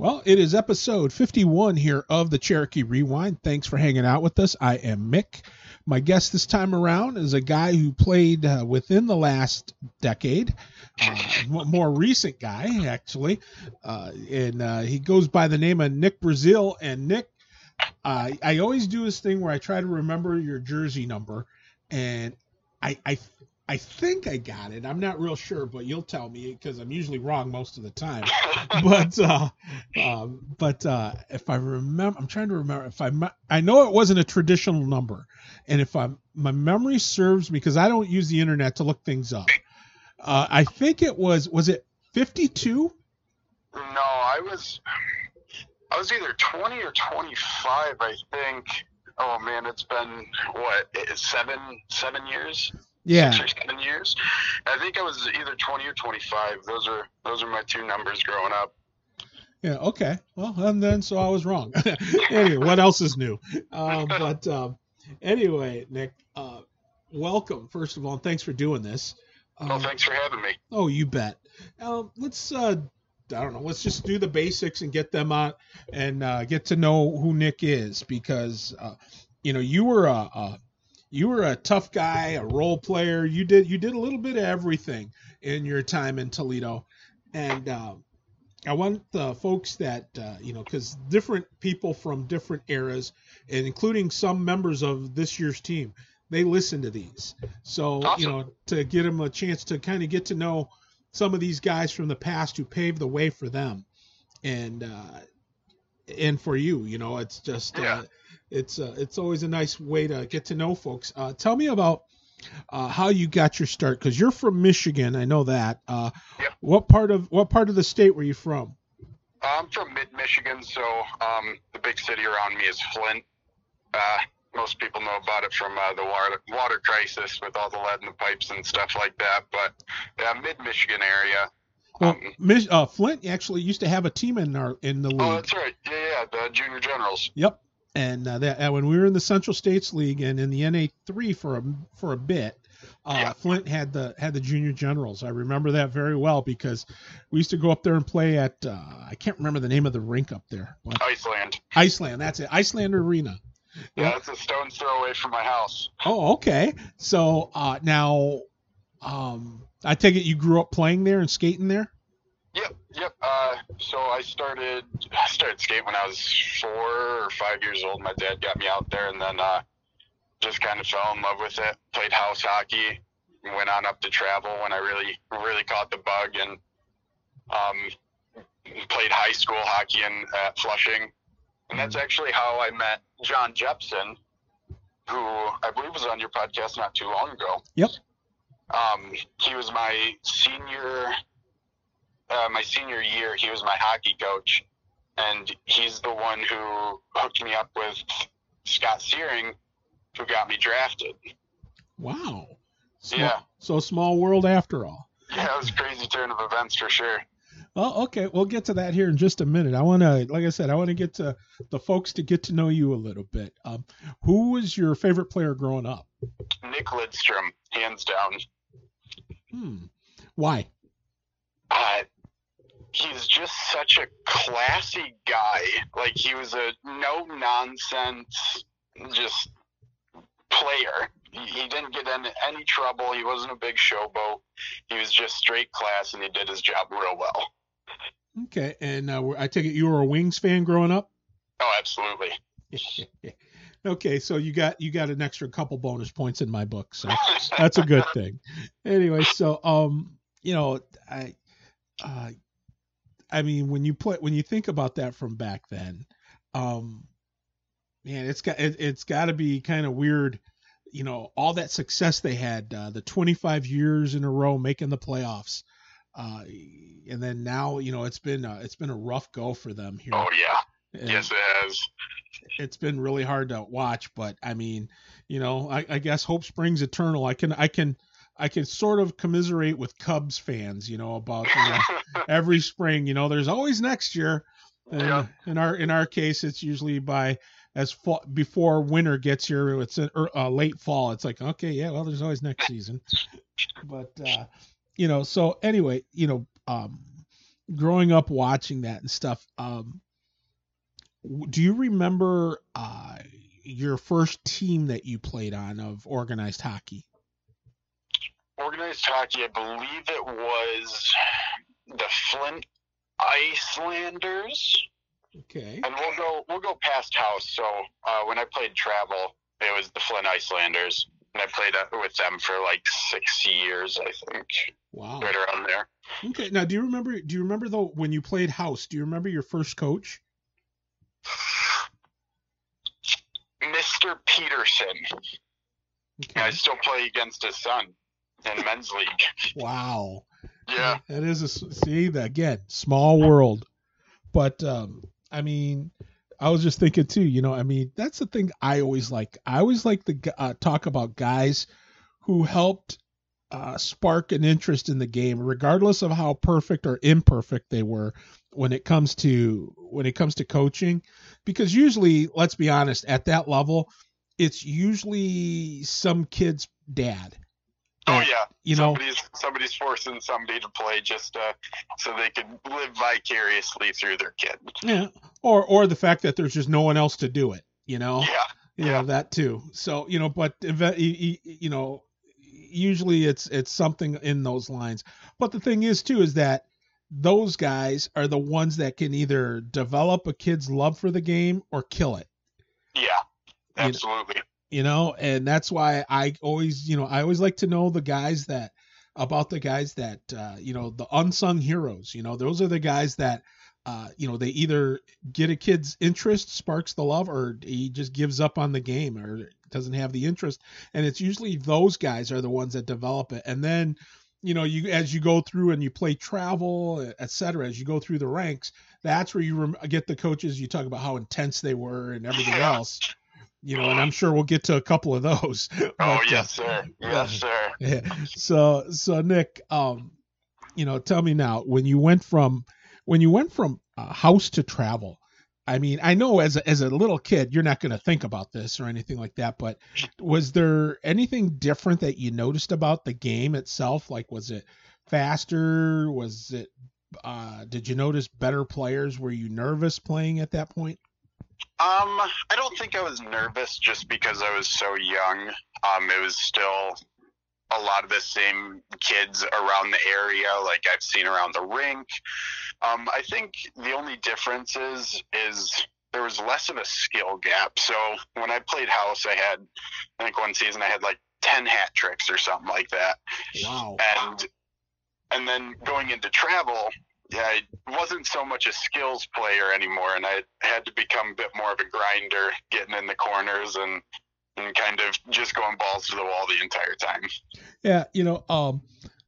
Well, it is episode 51 here of the Cherokee Rewind. Thanks for hanging out with us. I am Mick. My guest this time around is a guy who played uh, within the last decade, uh, more recent guy, actually. Uh, and uh, he goes by the name of Nick Brazeal. And Nick, I always do this thing where I try to remember your jersey number. And I, I I think I got it. I'm not real sure, but you'll tell me because I'm usually wrong most of the time. but uh, um, but uh, if I remember, I'm trying to remember if I I know it wasn't a traditional number, and if I my memory serves me because I don't use the internet to look things up. Uh, I think it was was it 52? No, I was I was either 20 or 25. I think. Oh man, it's been what seven seven years yeah. six or seven years. I think I was either 20 or 25. Those are those are my two numbers growing up. Yeah. Okay. Well, and then so I was wrong. anyway, what else is new? Uh, but um, anyway, Nick, uh, welcome first of all, and thanks for doing this. Um, well, thanks for having me. Oh, you bet. Um, let's. Uh, I don't know. Let's just do the basics and get them out and uh, get to know who Nick is because uh, you know you were a, a you were a tough guy, a role player. You did you did a little bit of everything in your time in Toledo, and uh, I want the folks that uh, you know because different people from different eras, and including some members of this year's team, they listen to these. So awesome. you know to get them a chance to kind of get to know some of these guys from the past who paved the way for them, and uh, and for you, you know, it's just. Yeah. It's uh, it's always a nice way to get to know folks. Uh, tell me about uh, how you got your start because you're from Michigan. I know that. Uh, yep. What part of what part of the state were you from? I'm from mid Michigan, so um, the big city around me is Flint. Uh, most people know about it from uh, the water water crisis with all the lead in the pipes and stuff like that. But yeah, mid Michigan area. Well, um, Flint actually used to have a team in our in the oh, league. Oh, that's right. Yeah, yeah, the Junior Generals. Yep and uh, that uh, when we were in the Central States League and in the NA three for a for a bit, uh, yeah. Flint had the had the junior generals. I remember that very well because we used to go up there and play at uh, I can't remember the name of the rink up there. Iceland. Iceland, that's it. Iceland Arena. Yeah, yep. that's a stone's throw away from my house. Oh, okay. So uh, now, um, I take it you grew up playing there and skating there. Yep, yep. Uh, so I started I started skating when I was four or five years old. My dad got me out there, and then uh, just kind of fell in love with it. Played house hockey, went on up to travel when I really really caught the bug, and um, played high school hockey in at Flushing, and that's mm-hmm. actually how I met John Jepson, who I believe was on your podcast not too long ago. Yep. Um, he was my senior uh, my senior year, he was my hockey coach, and he's the one who hooked me up with Scott Searing, who got me drafted. Wow. Small, yeah. So small world after all. Yeah, it was a crazy turn of events for sure. Well, okay, we'll get to that here in just a minute. I want to, like I said, I want to get to the folks to get to know you a little bit. Um, who was your favorite player growing up? Nick Lidstrom, hands down. Hmm. Why? Uh, he's just such a classy guy. Like he was a no nonsense, just player. He, he didn't get in any trouble. He wasn't a big showboat. He was just straight class, and he did his job real well. Okay, and uh, I take it you were a Wings fan growing up. Oh, absolutely. okay, so you got you got an extra couple bonus points in my book, so that's a good thing. Anyway, so um, you know, I uh, I mean, when you put when you think about that from back then, um, man, it's got it, has got to be kind of weird. You know, all that success they had, uh, the 25 years in a row making the playoffs, uh, and then now, you know, it's been uh, it's been a rough go for them here. Oh yeah, and yes it has. It's been really hard to watch, but I mean, you know, I, I guess hope springs eternal. I can I can I can sort of commiserate with Cubs fans, you know, about you know, every spring. You know, there's always next year. And yeah. in our in our case, it's usually by as fall, before winter gets here. It's a, er, uh, late fall. It's like okay, yeah, well, there's always next season. But uh, you know, so anyway, you know, um, growing up watching that and stuff, um, do you remember uh, your first team that you played on of organized hockey? Organized hockey, I believe it was the Flint Icelanders. Okay. And we'll go we'll go past house. So uh, when I played travel, it was the Flint Icelanders, and I played uh, with them for like six years, I think. Wow. Right around there. Okay. Now, do you remember? Do you remember though when you played house? Do you remember your first coach? Mr. Peterson. Okay. I still play against his son in men's league. Wow. Yeah. That is a see that again small world, but um, I mean, I was just thinking too. You know, I mean, that's the thing I always like. I always like the uh, talk about guys who helped uh, spark an interest in the game, regardless of how perfect or imperfect they were when it comes to when it comes to coaching. Because usually, let's be honest, at that level, it's usually some kid's dad. Oh yeah. You know, somebody's somebody's forcing somebody to play just uh, so they can live vicariously through their kid. Yeah, or or the fact that there's just no one else to do it. You know, Yeah. you know that too. So you know, but you know, usually it's it's something in those lines. But the thing is too is that those guys are the ones that can either develop a kid's love for the game or kill it. Yeah. You know- Absolutely. You know and that's why i always you know i always like to know the guys that about the guys that uh, you know the unsung heroes you know those are the guys that uh, you know they either get a kid's interest sparks the love or he just gives up on the game or doesn't have the interest. And it's usually those guys are the ones that develop it. And then you know you as you go through and you play travel et cetera as you go through the ranks that's where you rem- get the coaches you talk about how intense they were and everything else you know, and I'm sure we'll get to a couple of those. Oh But, uh, yes, sir. Yes, sir. yeah. So, so Nick, um, you know, tell me now when you went from when you went from uh, house to travel. I mean, I know as a, as a little kid, you're not going to think about this or anything like that, but was there anything different that you noticed about the game itself? Like, was it faster? Was it? Uh, did you notice better players? Were you nervous playing at that point? Um, I don't think I was nervous just because I was so young. Um, it was still a lot of the same kids around the area, like I've seen around the rink. Um, I think the only difference is is there was less of a skill gap. So when I played house, I had I think one season I had like ten hat tricks or something like that. Wow. and and then going into travel yeah i wasn't so much a skills player anymore and i had to become a bit more of a grinder getting in the corners and and kind of just going balls to the wall the entire time Yeah, you know, um,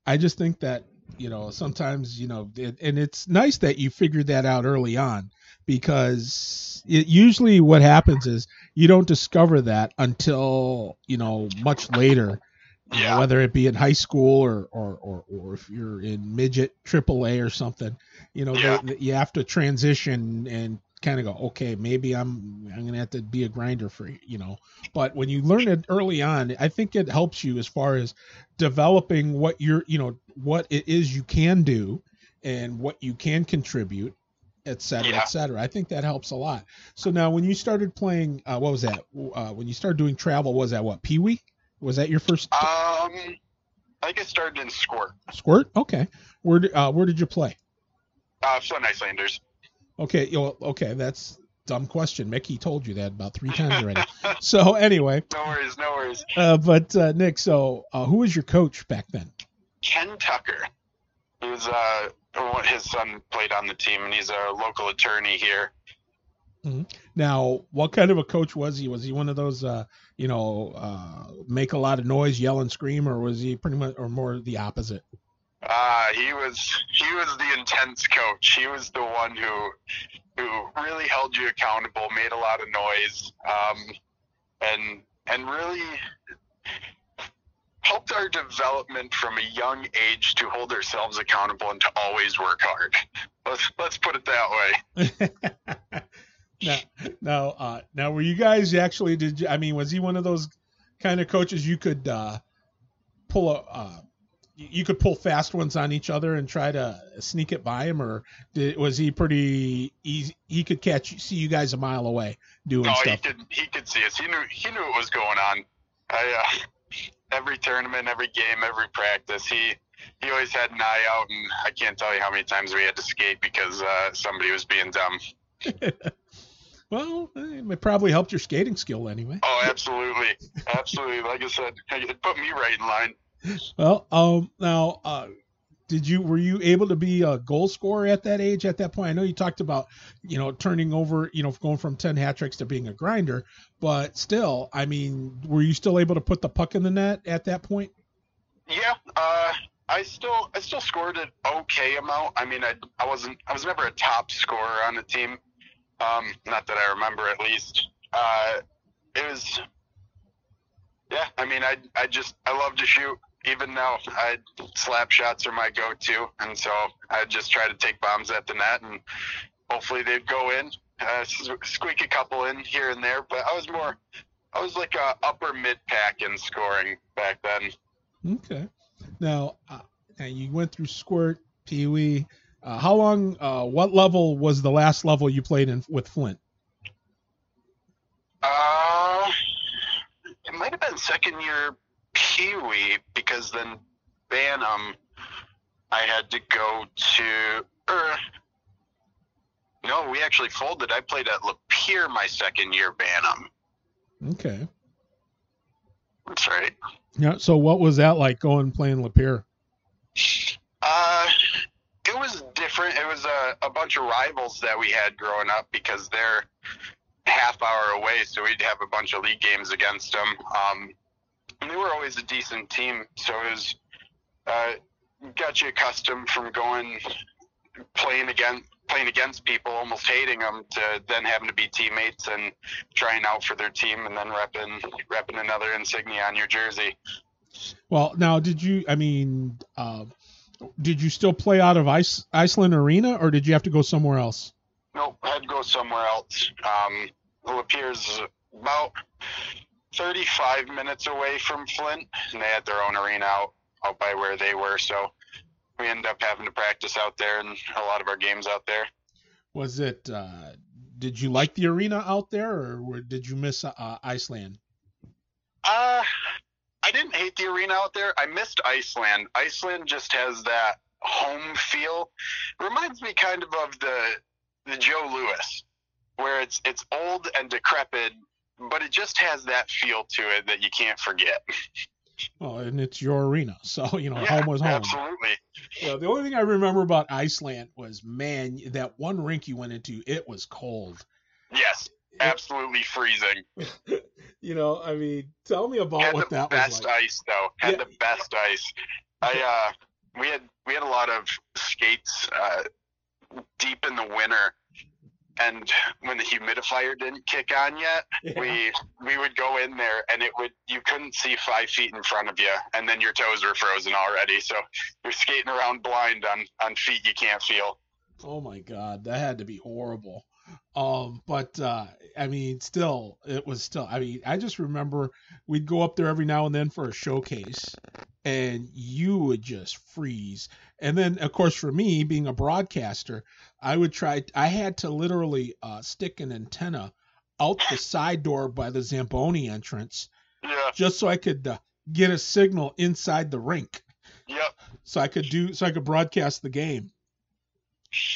I just think that you know sometimes you know, it, and it's nice that you figured that out early on because it, usually what happens is you don't discover that until you know much later. Yeah. whether it be in high school or, or, or, or if you're in midget AAA or something, you know, Yeah. they, you have to transition and kind of go, okay, maybe I'm I'm gonna have to be a grinder for you know. But when you learn it early on, I think it helps you as far as developing what you're you know what it is you can do and what you can contribute, et cetera, Yeah. et cetera. I think that helps a lot. So now, when you started playing, uh, what was that? Uh, when you started doing travel, was that what Pee Wee? Was that your first um i think i started in squirt squirt? Okay. Where did uh, where did you play? uh flint icelanders Okay, you know, okay, that's dumb question. Mickey told you that about three times already. so anyway, no worries no worries uh, but uh, Nick, so uh, who was your coach back then? ken tucker he was uh his son played on the team and he's a local attorney here Now, what kind of a coach was he? Was he one of those, uh, you know, uh, make a lot of noise, yell and scream, or was he pretty much, or more the opposite? Uh, he was he was the intense coach. He was the one who who really held you accountable, made a lot of noise, um, and and really helped our development from a young age to hold ourselves accountable and to always work hard. Let's let's put it that way. now, now, uh, now, were you guys actually? Did you? I mean, was he one of those kind of coaches you could uh, pull a, uh, you could pull fast ones on each other and try to sneak it by him, or did, was he pretty easy? He could catch see you guys a mile away doing no, stuff. he could he could see us. He knew he knew what was going on. I uh, every tournament, every game, every practice, he he always had an eye out, and I can't tell you how many times we had to skate because uh, somebody was being dumb. well, it probably helped your skating skill anyway. Oh, absolutely, absolutely. Like I said, it put me right in line. Well, um, now, uh, did you were you able to be a goal scorer at that age? At that point, I know you talked about you know turning over, you know, going from ten hat tricks to being a grinder, but still, I mean, were you still able to put the puck in the net at that point? Yeah, uh, I still I still scored an okay amount. I mean, I I wasn't I was never a top scorer on the team. Um, not that I remember, at least. Uh, it was. Yeah, I mean, I I just I love to shoot. Even though I slap shots are my go-to, and so I just try to take bombs at the net, and hopefully they'd go in. Uh, squeak a couple in here and there, but I was more, I was like a upper mid pack in scoring back then. Okay. Now, uh, you went through squirt, Pee Wee. Uh, how long? Uh, what level was the last level you played in with Flint? Uh, it might have been second year Pee Wee because then Bantam, I had to go to. Er, no, we actually folded. I played at Lapeer my second year Bantam. Okay. That's right. Yeah. So what was that like going playing Lapeer? It was different. It was a, a bunch of rivals that we had growing up because they're half hour away, so we'd have a bunch of league games against them. Um, and they were always a decent team, so it was uh, got you accustomed from going playing against playing against people, almost hating them, to then having to be teammates and trying out for their team, and then repping repping another insignia on your jersey. Well, now did you? I mean, uh, did you still play out of Ice, Iceland Arena, or did you have to go somewhere else? Nope, I had to go somewhere else. Um, Lapeer's about 35 minutes away from Flint, and they had their own arena out, out by where they were. So we ended up having to practice out there and a lot of our games out there. Was it? Uh, did you like the arena out there, or did you miss uh, Iceland? Uh, I didn't hate the arena out there. I missed Iceland. Iceland just has that home feel. Reminds me kind of of the the Joe Louis, where it's it's old and decrepit, but it just has that feel to it that you can't forget. Well, and it's your arena, so you know Yeah, home was home. Absolutely. Yeah, the only thing I remember about Iceland was man, that one rink you went into, it was cold. Yes. Absolutely freezing. You know, I mean, tell me about Had what that best was like. ice though. Had Yeah. the best ice. I uh we had we had a lot of skates uh deep in the winter and when the humidifier didn't kick on yet, Yeah. we we would go in there and it would you couldn't see five feet in front of you and then your toes were frozen already. So you're skating around blind on on feet you can't feel. Oh my god, that had to be horrible. Um, but uh, I mean, still, it was still. I mean, I just remember we'd go up there every now and then for a showcase, and you would just freeze. And then, of course, for me being a broadcaster, I would try. I had to literally uh, stick an antenna out the side door by the Zamboni entrance, Yeah. just so I could uh, get a signal inside the rink, Yep. so I could do, so I could broadcast the game.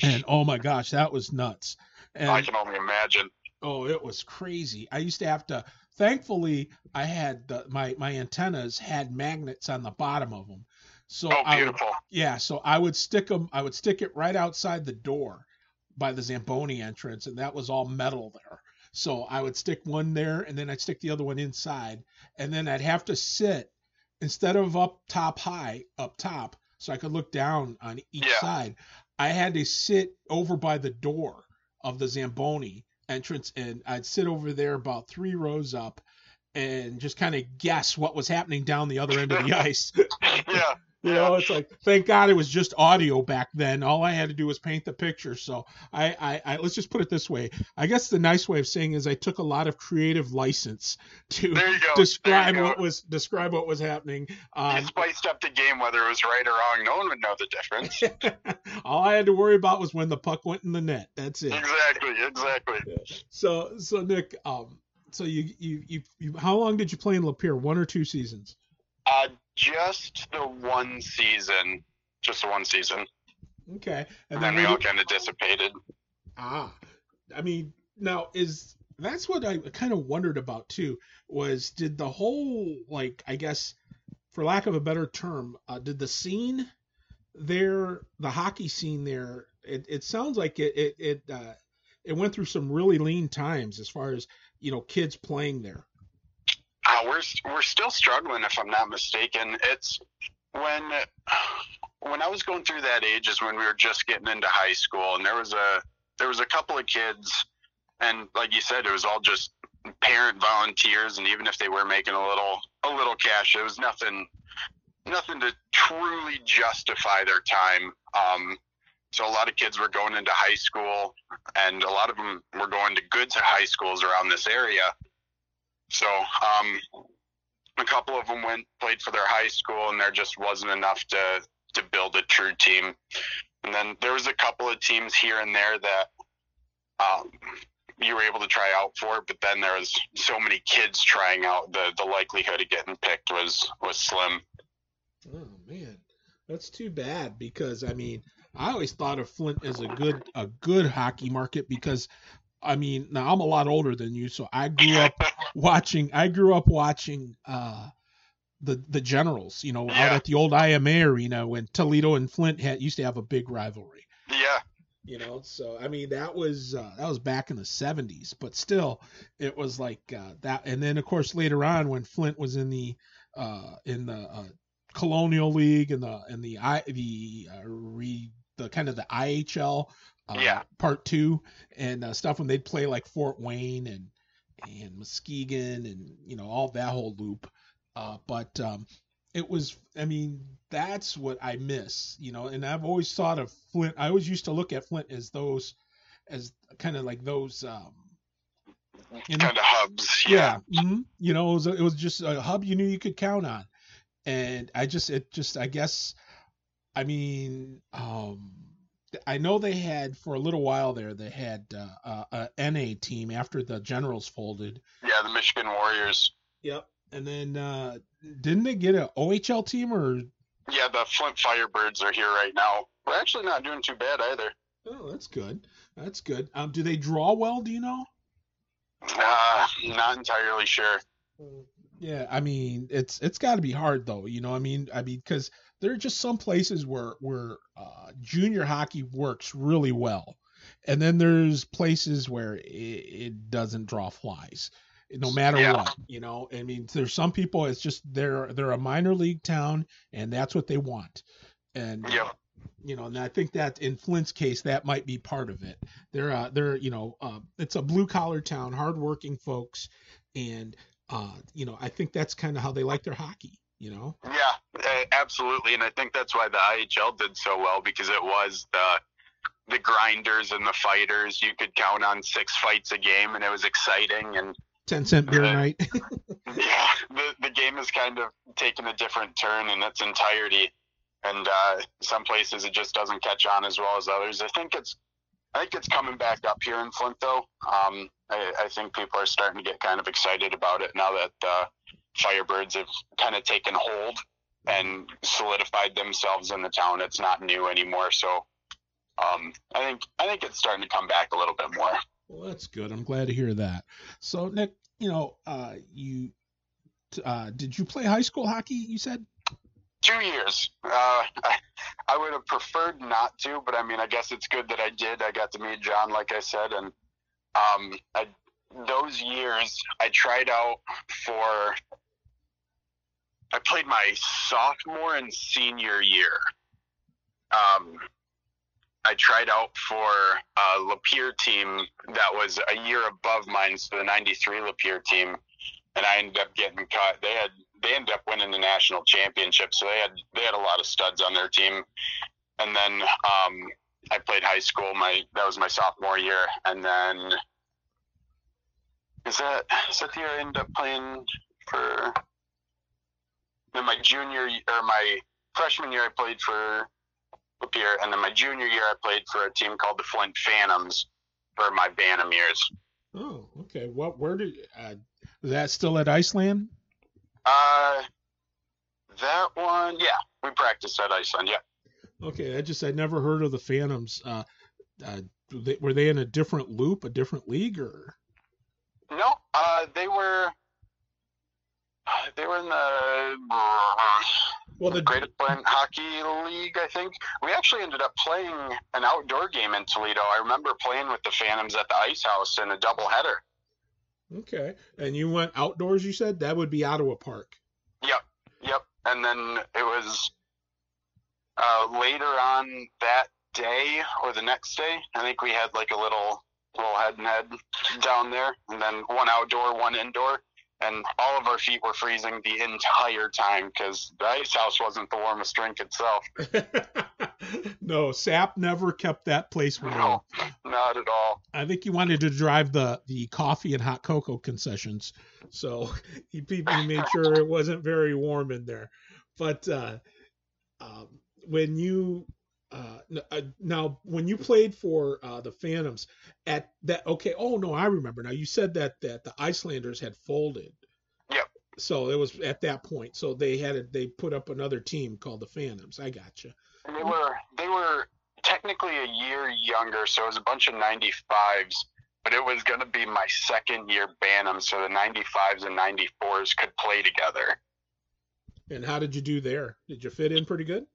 And oh my gosh, that was nuts. And I can only imagine. oh, it was crazy. I used to have to. Thankfully, I had the, my my antennas had magnets on the bottom of them, so Oh, I would, beautiful. yeah, so I would stick them. I would stick it right outside the door by the Zamboni entrance, and that was all metal there. So I would stick one there, and then I'd stick the other one inside, and then I'd have to sit instead of up top high, up top, so I could look down on each Yeah. side. I had to sit over by the door of the Zamboni entrance, and I'd sit over there about three rows up, and just kind of guess what was happening down the other end of the ice. yeah. You know, it's like thank God it was just audio back then. All I had to do was paint the picture. So I, I, I let's just put it this way. I guess the nice way of saying is I took a lot of creative license to describe what was describe what was happening. Um, you spiced up the game, whether it was right or wrong. No one would know the difference. All I had to worry about was when the puck went in the net. That's it. Exactly. Exactly. Yeah. So so Nick, um, so you, you you you how long did you play in Lapeer? One or two seasons? Uh, just the one season. Just the one season. Okay. And, and then, we all kind of dissipated. Ah, I mean, now is that's what I kind of wondered about too. Was did the whole like I guess, for lack of a better term, uh, did the scene there, the hockey scene there, it, it sounds like it it it uh, it went through some really lean times as far as you know kids playing there. We're we're still struggling, if I'm not mistaken. It's when when I was going through that age is when we were just getting into high school, and there was a there was a couple of kids, and like you said, it was all just parent volunteers, and even if they were making a little a little cash, it was nothing nothing to truly justify their time. Um, so a lot of kids were going into high school, and a lot of them were going to good high schools around this area. So um, a couple of them went played for their high school, and there just wasn't enough to to build a true team. And then there was a couple of teams here and there that um, you were able to try out for, but then there was so many kids trying out, the the likelihood of getting picked was was slim. Oh man, that's too bad because I mean I always thought of Flint as a good a good hockey market because I mean, now I'm a lot older than you, so I grew up watching. I grew up watching uh, the the Generals. You know, yeah. out at the old IMA arena when Toledo and Flint had used to have a big rivalry. Yeah. You know, so I mean that was uh, that was back in the '70s, but still, it was like uh, that. And then of course later on when Flint was in the uh, in the uh, Colonial League and the and the I the uh, re the kind of the IHL uh, yeah. part two and uh, stuff when they'd play like Fort Wayne and and Muskegon and you know all that whole loop. Uh, but um, it was, I mean, that's what I miss, you know. And I've always thought of Flint. I always used to look at Flint as those, as kind of like those. Um, you know, kind of hubs. Yeah. yeah mm-hmm. You know, it was, it was just a hub you knew you could count on. And I just, it just, I guess, I mean, um, I know they had for a little while there. They had uh, a, a NA team after the Generals folded. Yeah, the Michigan Warriors. Yep, and then uh, didn't they get an OHL team or? Yeah, the Flint Firebirds are here right now. We're actually not doing too bad either. Oh, that's good. That's good. Um, do they draw well? Do you know? Uh, not entirely sure. Yeah, I mean, it's it's got to be hard though. You know, I mean, I mean, because there are just some places where where uh, junior hockey works really well, and then there's places where it, it doesn't draw flies, no matter yeah. what. You know, I mean, there's some people it's just they're they're a minor league town and that's what they want, and yeah. You know, and I think that in Flint's case, that might be part of it. They're, uh, they're, you know, uh, it's a blue collar town, hardworking folks, and uh, you know, I think that's kind of how they like their hockey you know? Yeah, absolutely. And I think that's why the IHL did so well because it was the the grinders and the fighters. You could count on six fights a game, and it was exciting. And ten cent beer night. yeah, the the game has kind of taken a different turn in its entirety, and uh, some places it just doesn't catch on as well as others. I think it's I think it's coming back up here in Flint, though. Um, I, I, think people are starting to get kind of excited about it now that uh, Firebirds have kind of taken hold and solidified themselves in the town. It's not new anymore, so um, I think I think it's starting to come back a little bit more. Well, that's good. I'm glad to hear that. So, Nick, you know, uh, you uh, did you play high school hockey? You said two years. Uh, I, I would have preferred not to, but I mean, I guess it's good that I did. I got to meet John, like I said, and um, I, those years I tried out for I played my sophomore and senior year. Um, I tried out for a Lapeer team that was a year above mine, so the '93 Lapeer team, and I ended up getting cut. They had they ended up winning the national championship. So they had they had a lot of studs on their team. And then um, I played high school. My that was my sophomore year, and then is that is that the year I ended up playing for? Then my junior or my freshman year, I played for Lapeer, and then my junior year, I played for a team called the Flint Phantoms for my Bantam years. Oh, okay. What? Where did? Uh, is that still at Iceland? Uh, that one, yeah, we practiced at Iceland. Yeah. Okay, I just I never heard of the Phantoms. Uh, uh, were they in a different loop, a different league, or? No, uh, they were. They were in the well, the Great Hockey League, I think. We actually ended up playing an outdoor game in Toledo. I remember playing with the Phantoms at the Ice House in a doubleheader. Okay, and you went outdoors. You said that would be Ottawa Park. Yep, yep. And then it was uh, later on that day or the next day. I think we had like a little little head and head down there, and then one outdoor, one indoor and all of our feet were freezing the entire time because the ice house wasn't the warmest drink itself. no, Sap never kept that place warm. No, not at all. I think he wanted to drive the the coffee and hot cocoa concessions, so he, he made sure it wasn't very warm in there. But uh, um, when you uh, uh, now when you played for uh, the Phantoms at that okay oh no I remember. Now you said that that the Icelanders had folded. Yep. So it was at that point. So they had they put up another team called the Phantoms. I got you and they were they were technically a year younger so it was a bunch of 95s but it was going to be my second year Bantam so the 95s and 94s could play together. And how did you do there? Did you fit in pretty good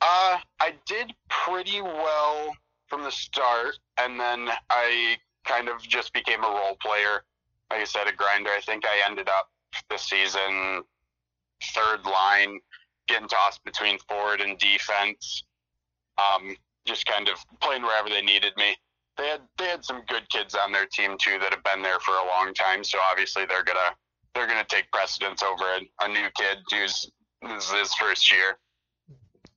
uh, I did pretty well from the start, and then I kind of just became a role player. Like I said, a grinder. I think I ended up this season third line, getting tossed between forward and defense. Um, just kind of playing wherever they needed me. They had they had some good kids on their team too that have been there for a long time. So obviously they're gonna they're gonna take precedence over a, a new kid who's this is his first year.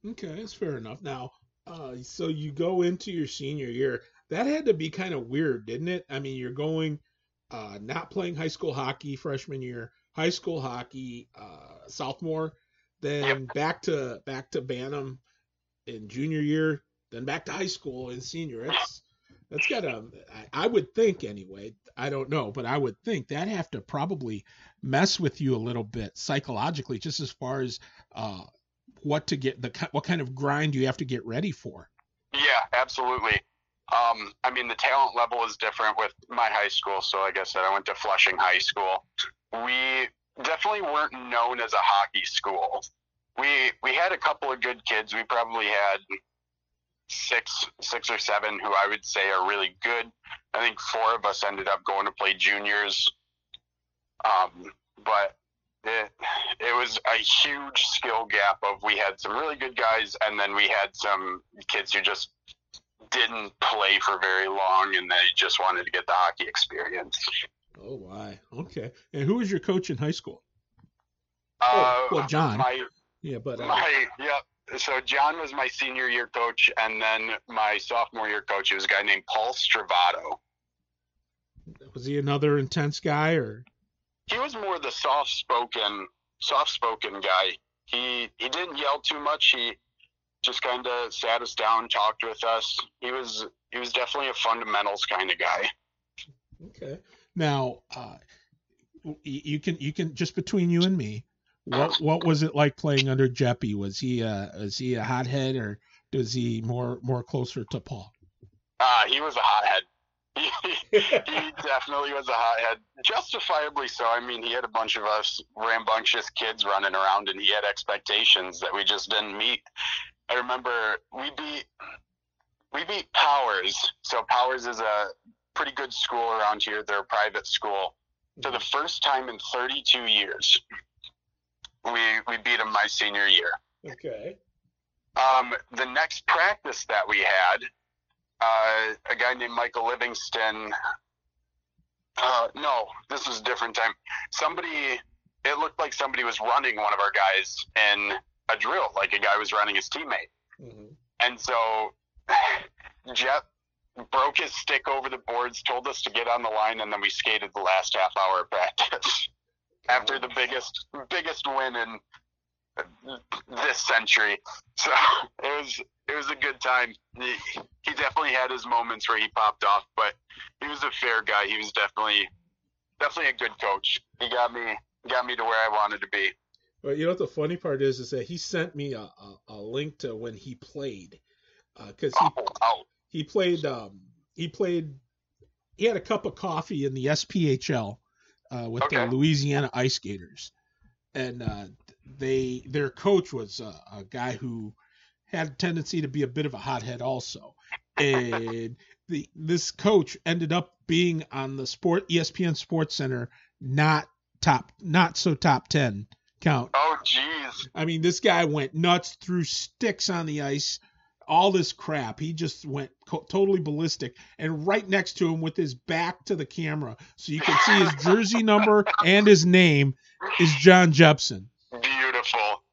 Okay, that's fair enough. Now, uh, so you go into your senior year. That had to be kind of weird, didn't it? I mean, you're going, uh, not playing high school hockey freshman year, high school hockey, uh, sophomore, then back to back to Bantam in junior year, then back to high school in senior. It's that's got to. I, I would think anyway. I don't know, but I would think that have to probably mess with you a little bit psychologically, just as far as uh, what to get the what kind of grind you have to get ready for. Yeah, absolutely. Um, I mean, the talent level is different with my high school. So, like I said, I went to Flushing High School. We definitely weren't known as a hockey school. We we had a couple of good kids. We probably had six six or seven who I would say are really good. I think four of us ended up going to play juniors. Um, but it, it was a huge skill gap of we had some really good guys and then we had some kids who just didn't play for very long and they just wanted to get the hockey experience. Oh why? Okay. And who was your coach in high school? Uh, oh, well, John. My, yeah, but uh, my yeah. So John was my senior year coach, and then my sophomore year coach was a guy named Paul Stravato. Was he another intense guy, or? He was more the soft spoken soft spoken guy. He he didn't yell too much. He just kind of sat us down, talked with us. He was he was definitely a fundamentals kind of guy. Okay. Now, uh, you can you can just between you and me, what what was it like playing under Jeppy? Was he uh was he a hothead or was he more more closer to Paul? Uh, he was a hothead. he, definitely was a hothead, justifiably so. I mean, he had a bunch of us rambunctious kids running around, and he had expectations that we just didn't meet. I remember we beat we beat Powers. So Powers is a pretty good school around here. They're a private school. For the first time in 32 years, we we beat them my senior year. Okay. Um, the next practice that we had, uh, a guy named Michael Livingston. Uh, no, this was a different time. Somebody it looked like somebody was running one of our guys in a drill, like a guy was running his teammate. Mm-hmm. And so Jeff broke his stick over the boards, told us to get on the line, and then we skated the last half hour of practice after the biggest biggest win in this century. So it was it was a good time. He, he definitely had his moments where he popped off, but he was a fair guy. He was definitely definitely a good coach. He got me got me to where I wanted to be. Well, you know what the funny part is is that he sent me a, a, a link to when he played because uh, he oh, he played um, he played he had a cup of coffee in the SPHL uh, with okay. the Louisiana Ice Gators, and uh, they their coach was a, a guy who had a tendency to be a bit of a hothead also, and the this coach ended up being on the sport ESPN Sports Center not top not so top 10 count. Oh jeez. I mean this guy went nuts threw sticks on the ice all this crap. He just went co- totally ballistic. And right next to him, with his back to the camera, so you can see his jersey number and his name, is John Jepson.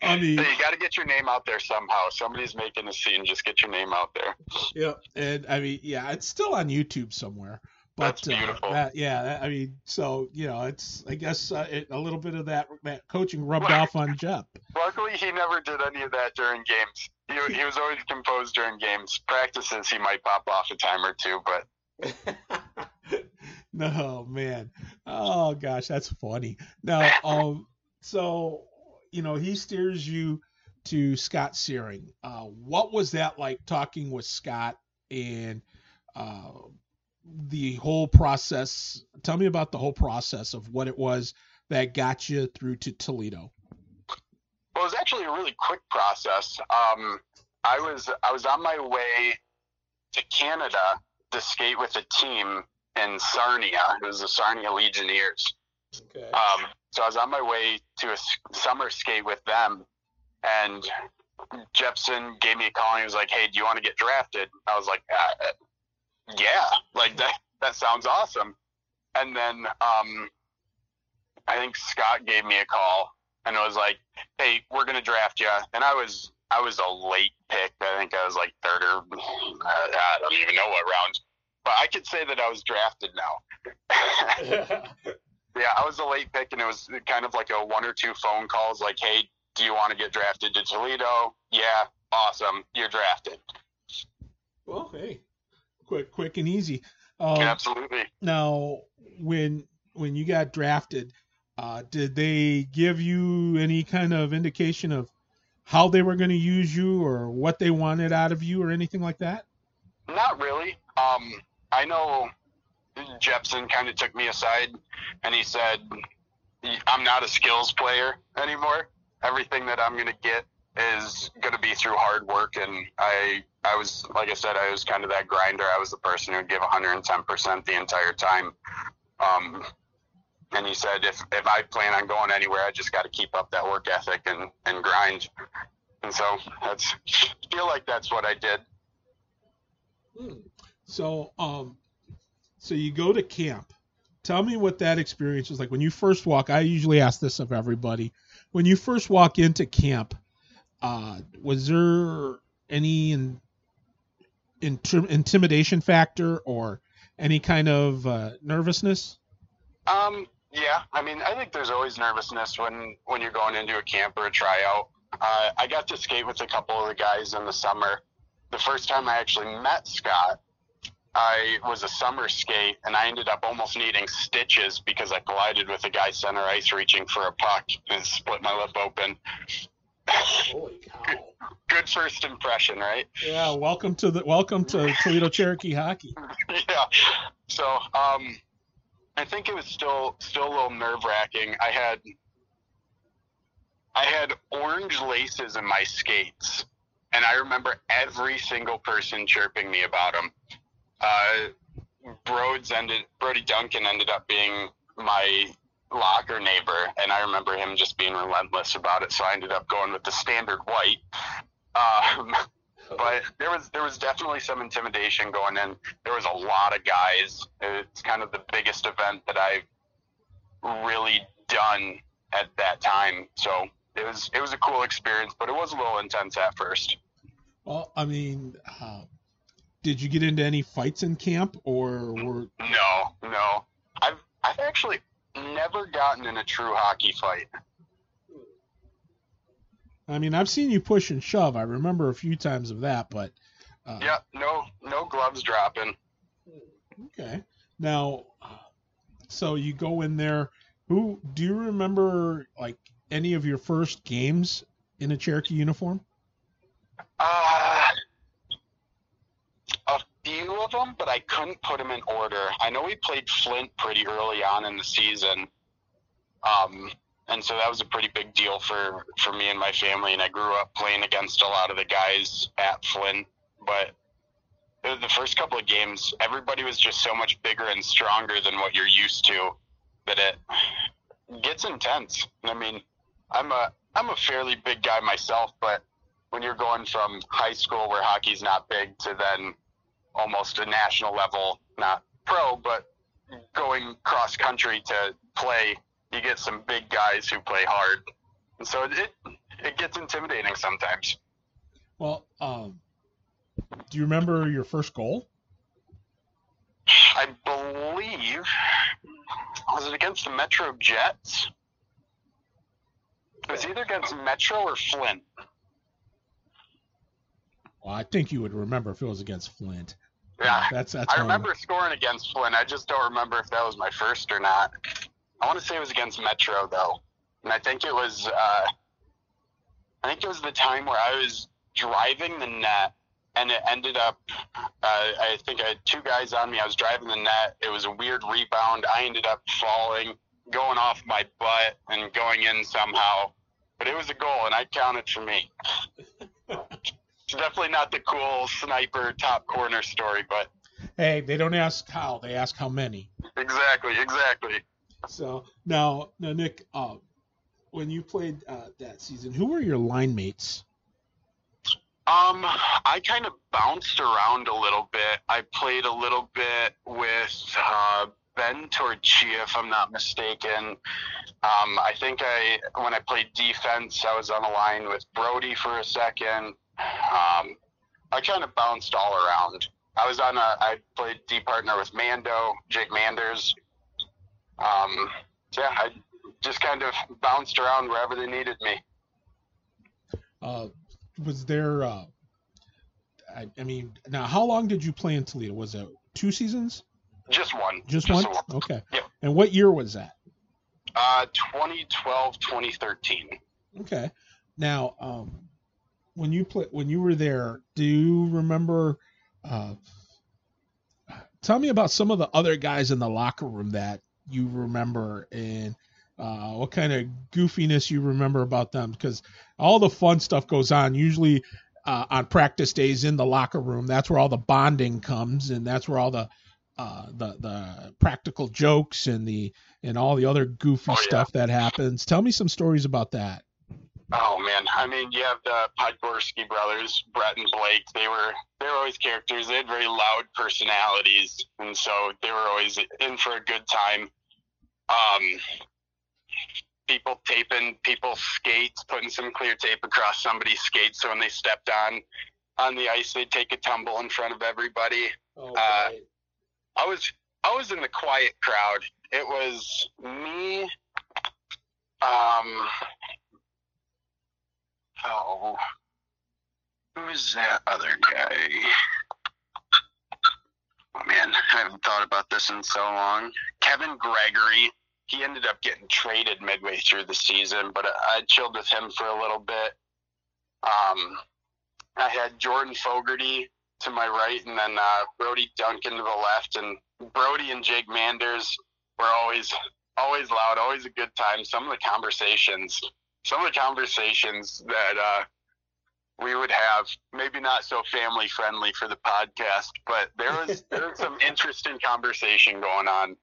I mean, you got to get your name out there somehow. Somebody's making a scene. Just get your name out there. Yeah, and I mean, yeah, it's still on YouTube somewhere. But, That's uh, beautiful. Uh, that, yeah, that, I mean, so you know, it's I guess uh, it, a little bit of that that coaching rubbed off on Jep. Luckily, he never did any of that during games. He, he was always composed during games. Practices, he might pop off a time or two, but. no man, oh gosh, that's funny. Now, um, so you know, he steers you to Scott Searing. Uh, what was that like talking with Scott and? Uh, the whole process. Tell me about the whole process of what it was that got you through to Toledo. Well, it was actually a really quick process. Um, I was I was on my way to Canada to skate with a team in Sarnia. It was the Sarnia Legionnaires. Okay. Um, so I was on my way to a summer skate with them, and Jepson gave me a call and he was like, "Hey, do you want to get drafted?" I was like, uh, yeah, like that that sounds awesome. And then um, I think Scott gave me a call and it was like, hey, we're gonna draft you. And I was I was a late pick. I think I was like third or I don't even know what round. But I could say that I was drafted now. yeah, I was a late pick, and it was kind of like a one or two phone calls, like, "Hey, do you want to get drafted to Toledo?" Yeah, awesome, you're drafted. Well, hey, quick, quick and easy. Um, Absolutely. Now, when when you got drafted, uh, did they give you any kind of indication of how they were going to use you or what they wanted out of you or anything like that? Not really. Um, I know Jepson kind of took me aside and he said, I'm not a skills player anymore. Everything that I'm going to get is going to be through hard work. And I, I was, like I said, I was kind of that grinder. I was the person who would give 110% the entire time. Um, and he said, if, if I plan on going anywhere, I just got to keep up that work ethic and, and grind. And so that's, feel like that's what I did. Hmm. So, um, so you go to camp. Tell me what that experience was like when you first walk. I usually ask this of everybody. When you first walk into camp, uh, was there any in, intimidation factor or any kind of uh, nervousness? Um, yeah, I mean, I think there's always nervousness when when you're going into a camp or a tryout. Uh, I got to skate with a couple of the guys in the summer. The first time I actually met Scott, I was a summer skate, and I ended up almost needing stitches because I collided with a guy center ice reaching for a puck and split my lip open. Holy cow! Good, first impression, right? Yeah. Welcome to the welcome to Toledo Cherokee hockey. yeah. So, um, I think it was still still a little nerve wracking. I had I had orange laces in my skates, and I remember every single person chirping me about them. Uh, ended Brody Duncan ended up being my locker neighbor, and I remember him just being relentless about it. So I ended up going with the standard white. Um, but there was there was definitely some intimidation going in. There was a lot of guys. It's kind of the biggest event that I've really done at that time. So it was it was a cool experience, but it was a little intense at first. Well, I mean, uh, did you get into any fights in camp, or were? No, no. I've I've actually never gotten in a true hockey fight. I mean, I've seen you push and shove. I remember a few times of that, but. Uh, yeah, no, no gloves dropping. Okay. Now, so you go in there. Who do you remember? Like any of your first games in a Cherokee uniform? Uh, few of them, but I couldn't put them in order. I know we played Flint pretty early on in the season. Um, and so that was a pretty big deal for for me and my family. And I grew up playing against a lot of the guys at Flint, but the first couple of games, everybody was just so much bigger and stronger than what you're used to that it gets intense. I mean, I'm a I'm a fairly big guy myself, but when you're going from high school where hockey's not big to then almost a national level, not pro, but going cross country to play you get some big guys who play hard, and so it it gets intimidating sometimes. Well, um, do you remember your first goal? I believe was it against the Metro Jets? It was either against Metro or Flint. Well, I think you would remember if it was against Flint. Yeah, that's that's. I remember scoring against Flint. I just don't remember if that was my first or not. I want to say it was against Metro though, and I think it was. Uh, I think it was the time where I was driving the net, and it ended up. Uh, I think I had two guys on me. I was driving the net. It was a weird rebound. I ended up falling, going off my butt, and going in somehow. But it was a goal, and I counted for me. it's definitely not the cool sniper top corner story, but. Hey, they don't ask how; they ask how many. Exactly, exactly. So now, now Nick, uh, when you played uh, that season, who were your line mates? Um, I kind of bounced around a little bit. I played a little bit with uh, Ben Torchia, if I'm not mistaken. Um, I think I, when I played defense, I was on a line with Brody for a second. Um, I kind of bounced all around. I was on a, I played D partner with Mando, Jake Manders um, yeah, I just kind of bounced around wherever they needed me. Uh, was there? Uh, I, I, mean, now how long did you play in Toledo? Was it two seasons? Just one. Just, just one? one? Okay. Yep. And what year was that? Uh, 2012, 2013. Okay. Now, um, when you play, when you were there, do you remember? Uh, tell me about some of the other guys in the locker room that you remember and uh, what kind of goofiness you remember about them because all the fun stuff goes on usually uh, on practice days in the locker room that's where all the bonding comes and that's where all the uh, the the practical jokes and the and all the other goofy oh, yeah. stuff that happens tell me some stories about that Oh man, I mean, you have the Podgorski brothers, Brett and Blake. They were they were always characters. They had very loud personalities, and so they were always in for a good time. Um, people taping people's skates, putting some clear tape across somebody's skates, so when they stepped on on the ice, they'd take a tumble in front of everybody. Oh, uh, I was I was in the quiet crowd. It was me. Um, Oh, who is that other guy? Oh man, I haven't thought about this in so long. Kevin Gregory. He ended up getting traded midway through the season, but I chilled with him for a little bit. Um, I had Jordan Fogarty to my right, and then uh, Brody Duncan to the left, and Brody and Jake Manders were always always loud, always a good time. Some of the conversations some of the conversations that uh, we would have, maybe not so family friendly for the podcast, but there was there was some interesting conversation going on.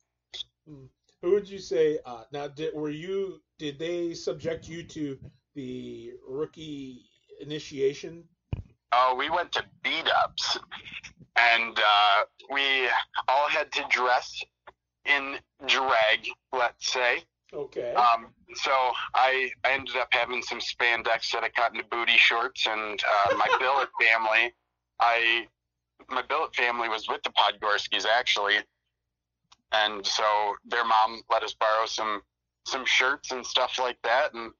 Hmm. Who would you say? Uh, now, did, were you? Did they subject you to the rookie initiation? Oh, we went to B Dubs, and uh, we all had to dress in drag, let's say, Okay. Um, so I, I ended up having some spandex that I cut into booty shorts, and uh, my billet family, I my billet family was with the Podgorskis actually, and so their mom let us borrow some some shirts and stuff like that, and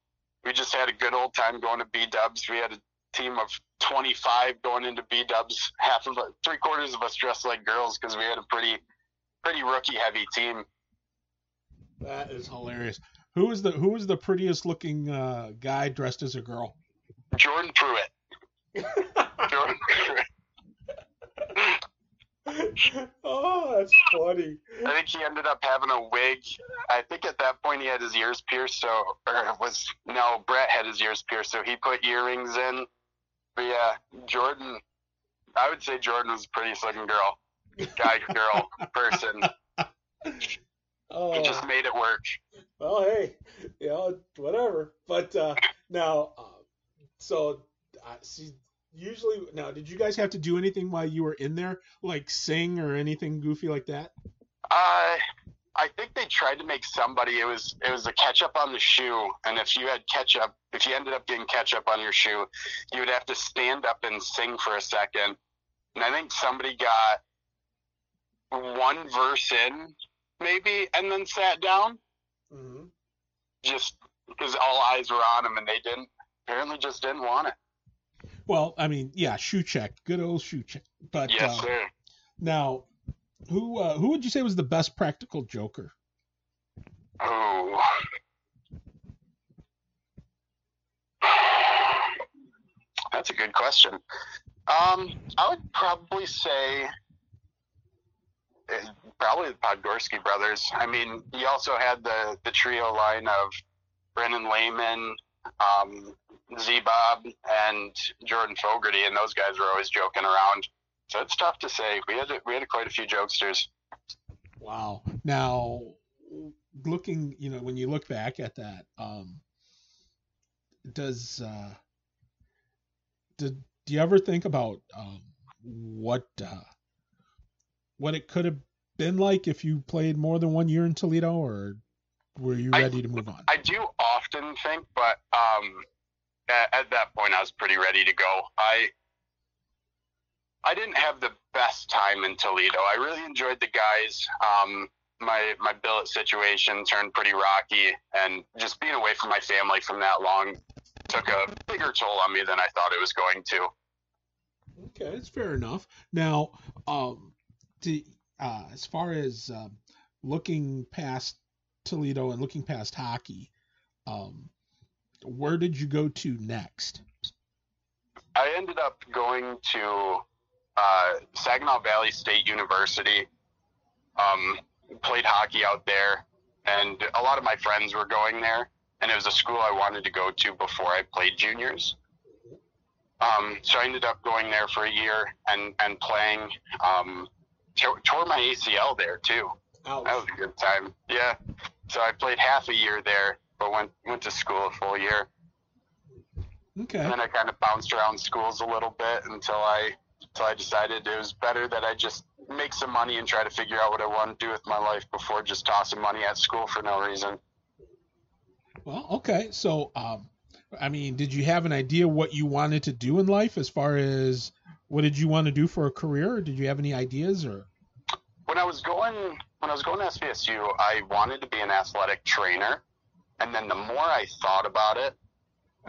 we just had a good old time going to B Dubs. We had a team of 25 going into B Dubs. Half of three quarters of us dressed like girls because we had a pretty pretty rookie heavy team. That is hilarious. Who is the who was the prettiest looking uh, guy dressed as a girl? Jordan Pruitt. Jordan Pruitt. oh, that's funny. I think he ended up having a wig. I think at that point he had his ears pierced, so or it was no, Brett had his ears pierced, so he put earrings in. But yeah, Jordan. I would say Jordan was the prettiest looking girl, guy, girl, person. Oh. He just made it work. Well, hey, you know, whatever. But uh, now, uh, so uh, see, usually now, did you guys have to do anything while you were in there, like sing or anything goofy like that? Uh, I think they tried to make somebody. It was it was a ketchup on the shoe, and if you had ketchup, if you ended up getting ketchup on your shoe, you would have to stand up and sing for a second. And I think somebody got one verse in, maybe, and then sat down, Mm-hmm. just because all eyes were on him, and they didn't apparently just didn't want it. Well, I mean, yeah, shoe check, good old shoe check. But Yes, uh, sir. now, who uh, who would you say was the best practical joker? Oh. That's a good question. Um, I would probably say probably the Podgorski brothers. I mean, you also had the the trio line of Brennan Lehman, um, Z Bob, and Jordan Fogarty, and those guys were always joking around. So it's tough to say. We had we had quite a few jokesters. Wow. Now, looking, you know, when you look back at that, um, does uh, did do you ever think about um, what uh, what it could have been like if you played more than one year in Toledo, or were you I- ready to move on? I do often think, but um, at, at that point, I was pretty ready to go. I I didn't have the best time in Toledo. I really enjoyed the guys. Um, my my billet situation turned pretty rocky, and just being away from my family from that long took a bigger toll on me than I thought it was going to. Okay, that's fair enough. Now, um, to, uh, as far as um, looking past Toledo and looking past hockey, um, where did you go to next? I ended up going to uh, Saginaw Valley State University. Um, played hockey out there, and a lot of my friends were going there, and it was a school I wanted to go to before I played juniors. Um, so I ended up going there for a year and and playing. Um, tore, tore my ACL there too. Ouch. That was a good time. Yeah. So I played half a year there, but went went to school a full year. Okay. And then I kind of bounced around schools a little bit until I until I decided it was better that I just make some money and try to figure out what I want to do with my life before just tossing money at school for no reason. Well, okay. So, um, I mean, did you have an idea what you wanted to do in life as far as what did you want to do for a career? Did you have any ideas or? When I was going when I was going to SVSU, I wanted to be an athletic trainer, and then the more I thought about it,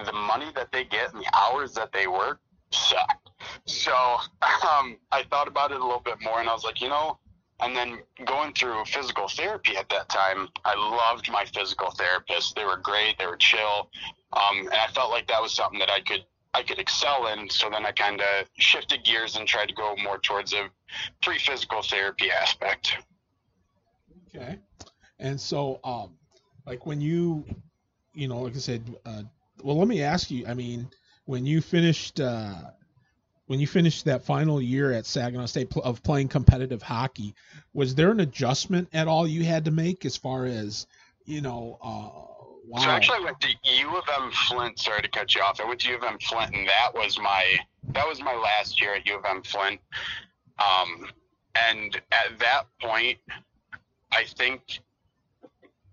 the money that they get and the hours that they work sucked. So um, I thought about it a little bit more, and I was like, you know, and then going through physical therapy at that time, I loved my physical therapists. They were great. They were chill, um, and I felt like that was something that I could I could excel in. So then I kind of shifted gears and tried to go more towards a pre-physical therapy aspect. Okay. And so, um, like when you, you know, like I said, uh, well, let me ask you. I mean, when you finished, uh, when you finished that final year at Saginaw State of playing competitive hockey, was there an adjustment at all you had to make as far as, you know, uh, wow. So actually, I went to U of M Flint. Sorry to cut you off. I went to U of M Flint, and that was my that was my last year at U of M Flint. Um, and at that point, I think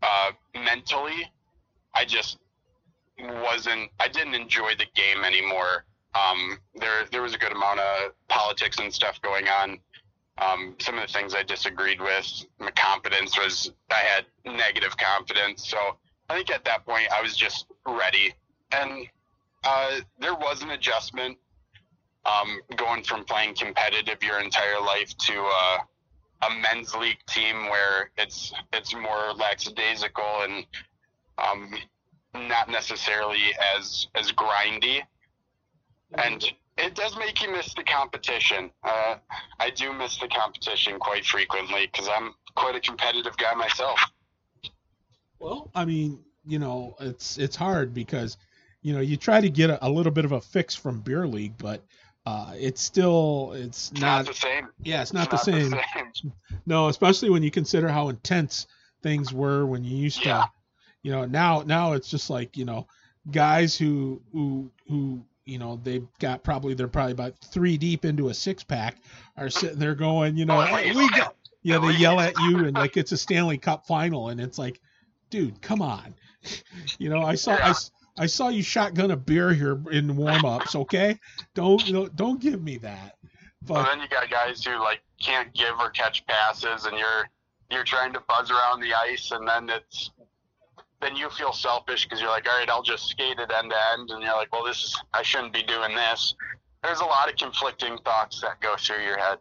uh, mentally, I just wasn't. I didn't enjoy the game anymore. Um, there there was a good amount of politics and stuff going on. Um, some of the things I disagreed with, my confidence was I had negative confidence. So I think at that point I was just ready, and uh, there was an adjustment um, going from playing competitive your entire life to uh, a men's league team where it's it's more lackadaisical and um, not necessarily as as grindy, and it does make you miss the competition. Uh, I do miss the competition quite frequently because I'm quite a competitive guy myself. Well, I mean, you know, it's it's hard because you know you try to get a, a little bit of a fix from beer league, but uh, it's still it's, It's not, not, the same. yeah it's not, It's the, same. same. no especially when you consider how intense things were when you used Yeah. to you know now now it's just like you know guys who who who you know they've got probably they're probably about three deep into a six pack are sitting there going you know Oh, hey, we got yeah they yell at you and like it's a stanley cup final and it's like dude come on you know i saw I, I saw you shotgun a beer here in warm-ups okay don't you know, don't give me that Well, then you got guys who like can't give or catch passes, and you're you're trying to buzz around the ice, and then it's then you feel selfish because you're like, all right, I'll just skate it end to end, and you're like, well, this is I shouldn't be doing this. There's a lot of conflicting thoughts that go through your head.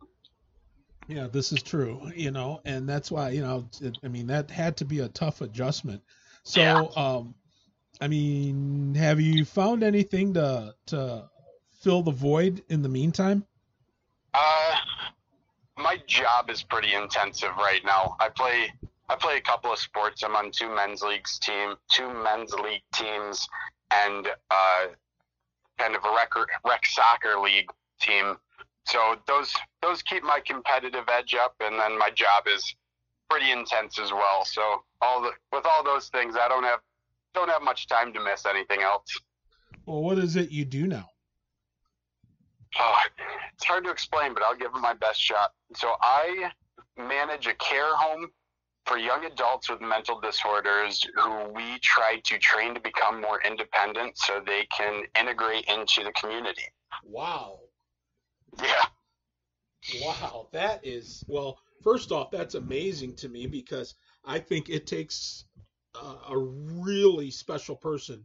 Yeah, this is true, you know, and that's why, you know, it, I mean, that had to be a tough adjustment. So, Yeah. um, I mean, have you found anything to to fill the void in the meantime? Uh, my job is pretty intensive right now. I play I play a couple of sports. I'm on two men's leagues team, two men's league teams, and uh, kind of a rec rec soccer league team. So those those keep my competitive edge up, and then my job is pretty intense as well. So all the with all those things, I don't have don't have much time to miss anything else. Well, what is it you do now? Oh, it's hard to explain, but I'll give it my best shot. So I manage a care home for young adults with mental disorders who we try to train to become more independent so they can integrate into the community. Wow, Yeah. wow, that is well. First off, that's amazing to me because I think it takes uh, a really special person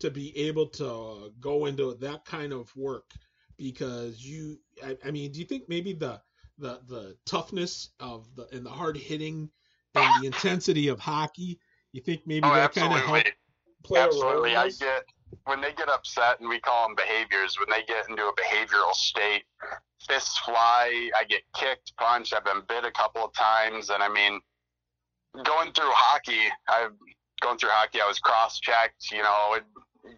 to be able to go into that kind of work because you I, I mean do you think maybe the the the toughness of the and the hard hitting and the intensity of hockey you think maybe Oh, that kind of absolutely. helped play a role Absolutely. I get when they get upset, and we call them behaviors. When they get into a behavioral state, fists fly. I get kicked, punched. I've been bit a couple of times, and I mean, going through hockey, I've going through hockey. I was cross-checked, you know,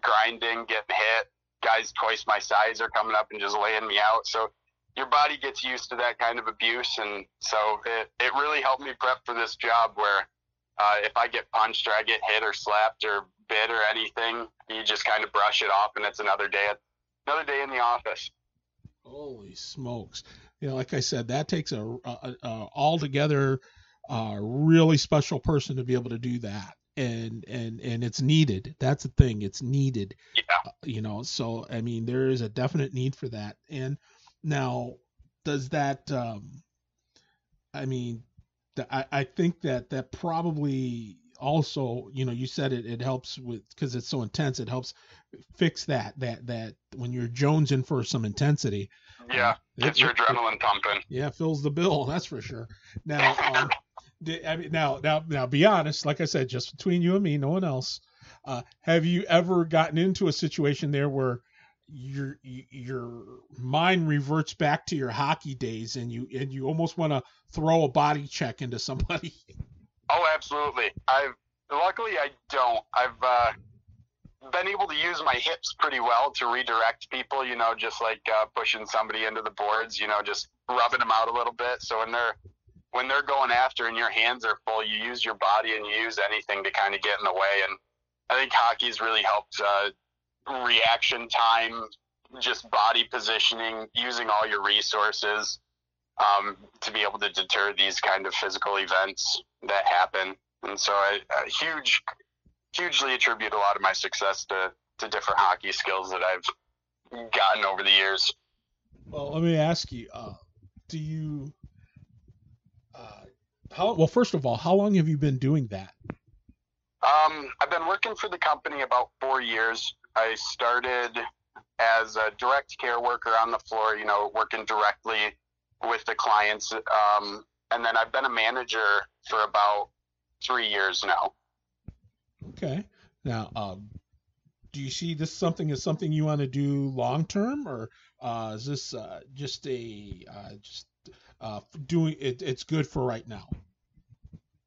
grinding, getting hit. Guys twice my size are coming up and just laying me out. So your body gets used to that kind of abuse, and so it it really helped me prep for this job where uh, if I get punched or I get hit or slapped or bit or anything, you just kind of brush it off, and it's another day another day in the office. Holy smokes! You know, like I said, that takes a, a, a altogether uh, really special person to be able to do that, and and and it's needed. That's the thing; it's needed. Yeah. Uh, you know, so I mean, there is a definite need for that. And now, does that? Um, I mean, I I think that that probably also, you know, you said it it helps with because it's so intense. It helps fix that that that when you're jonesing for some intensity. Yeah, it- gets your it- adrenaline pumping. yeah, fills the bill. That's for sure. Now, um, I mean, now, now, now, be honest. Like I said, just between you and me, no one else. Uh, have you ever gotten into a situation there where your your mind reverts back to your hockey days, and you and you almost want to throw a body check into somebody? Oh, absolutely. I've luckily I don't. I've uh, been able to use my hips pretty well to redirect people. You know, just like uh, pushing somebody into the boards. You know, just rubbing them out a little bit. So when they're when they're going after and your hands are full, you use your body and you use anything to kind of get in the way. And I think hockey's really helped uh, reaction time, just body positioning, using all your resources um, to be able to deter these kind of physical events that happen. and so I, I huge, hugely attribute a lot of my success to to different hockey skills that I've gotten over the years. Well, let me ask you: uh, Do you? Uh, how well? First of all, how long have you been doing that? Um, I've been working for the company about four years. I started as a direct care worker on the floor, you know, working directly with the clients. Um, and then I've been a manager for about three years now. Okay. Now, um, do you see this something as something you want to do long term, or uh, is this uh, just a uh, just uh, doing it? It's good for right now.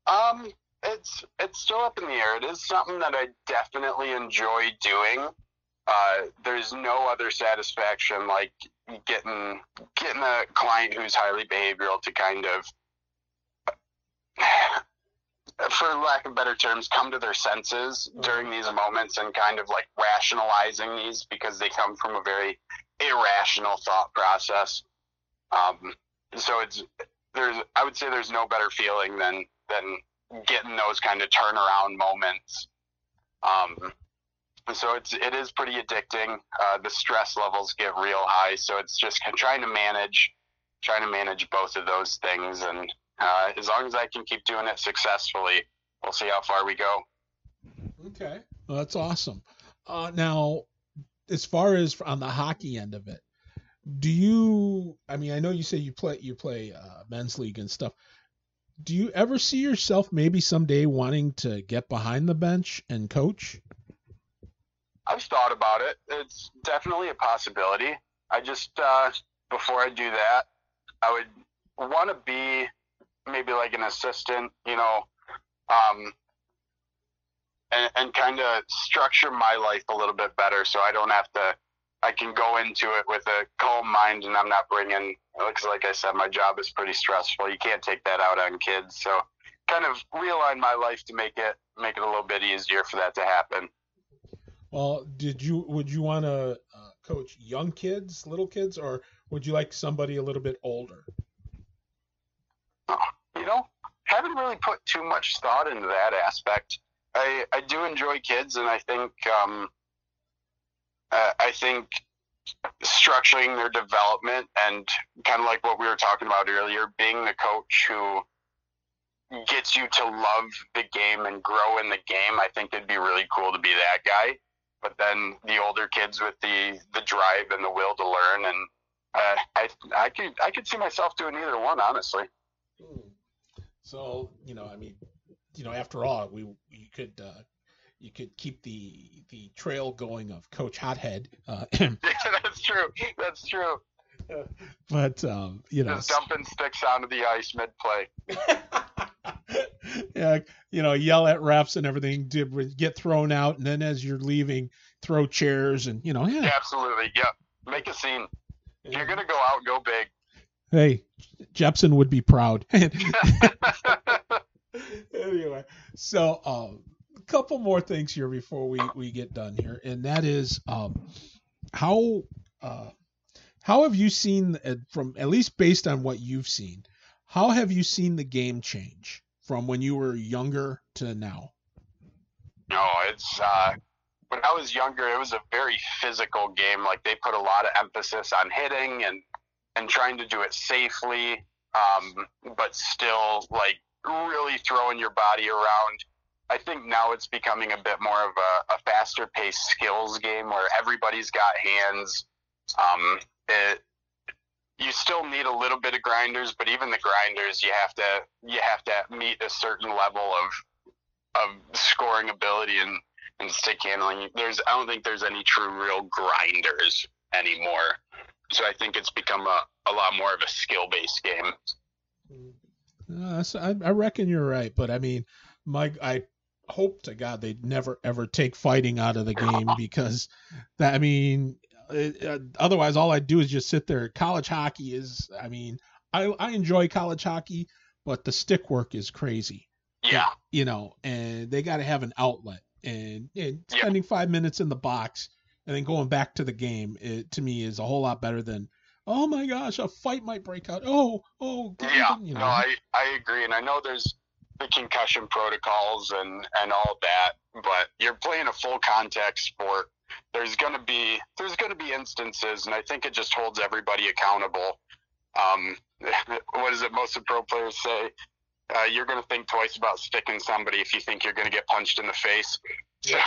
Um, it's it's still up in the air. It is something that I definitely enjoy doing. Uh, there's no other satisfaction like getting getting a client who's highly behavioral to kind of for lack of better terms, come to their senses during these moments and kind of like rationalizing these because they come from a very irrational thought process. Um, so it's there's I would say there's no better feeling than than getting those kind of turnaround moments. Um, so it's it is pretty addicting. Uh, the stress levels get real high, so it's just trying to manage trying to manage both of those things and uh, as long as I can keep doing it successfully, we'll see how far we go. Okay, well, that's awesome. Uh, now, as far as on the hockey end of it, do you? I mean, I know you say you play you play uh, men's league and stuff. Do you ever see yourself maybe someday wanting to get behind the bench and coach? I've thought about it. It's definitely a possibility. I just uh, before I do that, I would want to be maybe like an assistant, you know, um, and, and kind of structure my life a little bit better so I don't have to, I can go into it with a calm mind and I'm not bringing, because like I said, my job is pretty stressful. You can't take that out on kids. So kind of realign my life to make it, make it a little bit easier for that to happen. Well, did you, would you want to uh, coach young kids, little kids, or would you like somebody a little bit older? you know, haven't really put too much thought into that aspect. I I do enjoy kids, and I think um, uh, I think structuring their development and kind of like what we were talking about earlier, being the coach who gets you to love the game and grow in the game. I think it'd be really cool to be that guy. But then the older kids with the the drive and the will to learn, and uh, I I could I could see myself doing either one, honestly. Hmm. So you know, I mean, you know, after all, we you could uh, you could keep the the trail going of Coach Hothead. Uh, that's true. That's true. But um, you know, just dumping sticks onto the ice mid play. yeah, you know, yell at refs and everything, get thrown out, and then as you're leaving, throw chairs and you know, yeah. yeah absolutely, yeah. Make a scene. If you're gonna go out, go big. Hey, Jepson would be proud. anyway, so um, a couple more things here before we, we get done here, and that is um, how uh, how have you seen uh, from at least based on what you've seen, how have you seen the game change from when you were younger to now? No, it's uh, when I was younger, it was a very physical game. Like they put a lot of emphasis on hitting and and trying to do it safely, um, but still like really throwing your body around. I think now it's becoming a bit more of a, a faster paced skills game where everybody's got hands. Um, it, you still need a little bit of grinders, but even the grinders, you have to you have to meet a certain level of of scoring ability and, and stick handling. There's I don't think there's any true real grinders anymore. So I think it's become a, a lot more of a skill based game. Uh, I, I reckon you're right, but I mean, Mike, I hope to God they'd never ever take fighting out of the game because that I mean, uh, otherwise all I do is just sit there. College hockey is, I mean, I I enjoy college hockey, but the stick work is crazy. Yeah, you know, and they got to have an outlet, and, and spending yeah. five minutes in the box and then going back to the game it, to me is a whole lot better than oh my gosh a fight might break out oh oh yeah you know. no i i agree and i know there's the concussion protocols and and all of that. But you're playing a full contact sport. There's gonna be there's gonna be instances, and I think it just holds everybody accountable. Um, what is it? Most of pro players say uh, you're going to think twice about sticking somebody if you think you're going to get punched in the face. Yeah.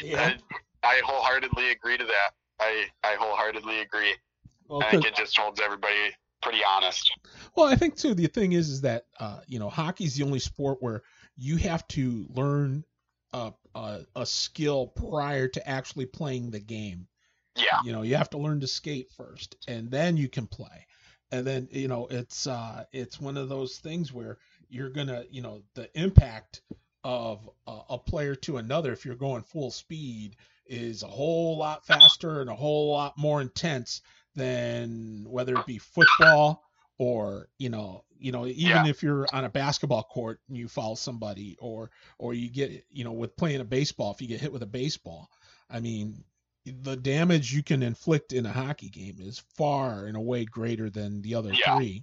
So yeah. I, I, wholeheartedly agree to that. I, I wholeheartedly agree. Well, I think it just holds everybody pretty honest. Well, I think too the thing is is that uh, you know hockey's the only sport where you have to learn a, a, a skill prior to actually playing the game. Yeah. You know, you have to learn to skate first, and then you can play. And then you know it's uh, it's one of those things where you're gonna you know the impact of a, a player to another if you're going full speed is a whole lot faster and a whole lot more intense than whether it be football or you know you know even yeah. if you're on a basketball court and you foul somebody or or you get you know with playing a baseball if you get hit with a baseball i mean the damage you can inflict in a hockey game is far and away greater than the other yeah. three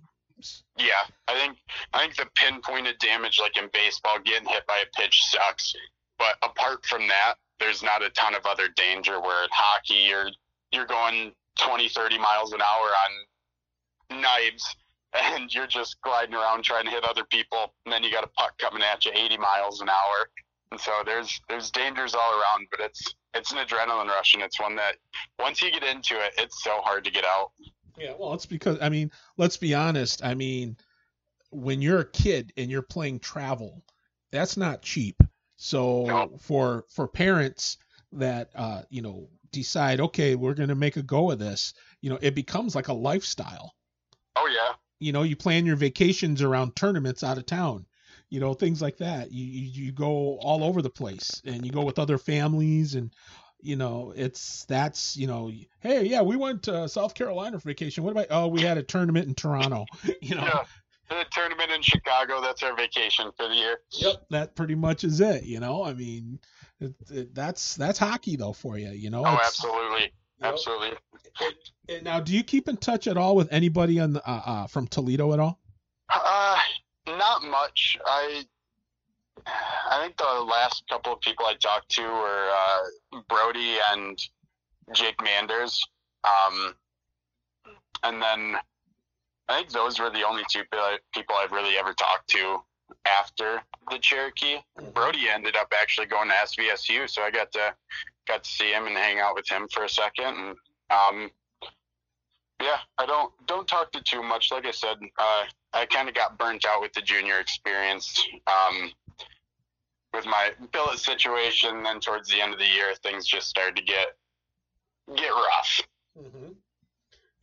yeah, I think I think the pinpointed damage, like in baseball, getting hit by a pitch sucks. But apart from that, there's not a ton of other danger. Where in hockey, you're you're going 20, 30 miles an hour on knives, and you're just gliding around trying to hit other people, and then you got a puck coming at you 80 miles an hour. And so there's there's dangers all around, but it's it's an adrenaline rush, and it's one that once you get into it, it's so hard to get out. Yeah, well, it's because I mean, let's be honest. I mean, when you're a kid and you're playing travel, that's not cheap. So no. for for parents that uh, you know decide, okay, we're going to make a go of this, you know, it becomes like a lifestyle. Oh yeah. You know, you plan your vacations around tournaments out of town. You know, things like that. You you, you go all over the place, and you go with other families and you know, it's that's you know, hey, yeah, we went to South Carolina for vacation. What about? Oh, we had a tournament in Toronto. You know. Yeah. The tournament in Chicago, that's our vacation for the year. Yep, that pretty much is it. You know, I mean, it, it, that's that's hockey though for you. You know. Oh, absolutely, absolutely. And now, do you keep in touch at all with anybody on the, uh, uh, from Toledo at all? Uh, not much. I I think the last couple of people I talked to were uh, Brody and Jake Manders. Um, and then I think those were the only two people I've really ever talked to after the Cherokee. Brody ended up actually going to SVSU, so I got to got to see him and hang out with him for a second. And um, yeah, I don't don't talk to too much. Like I said, uh, I kind of got burnt out with the junior experience. Um, with my billet situation, then towards the end of the year, things just started to get get rough. Mm-hmm.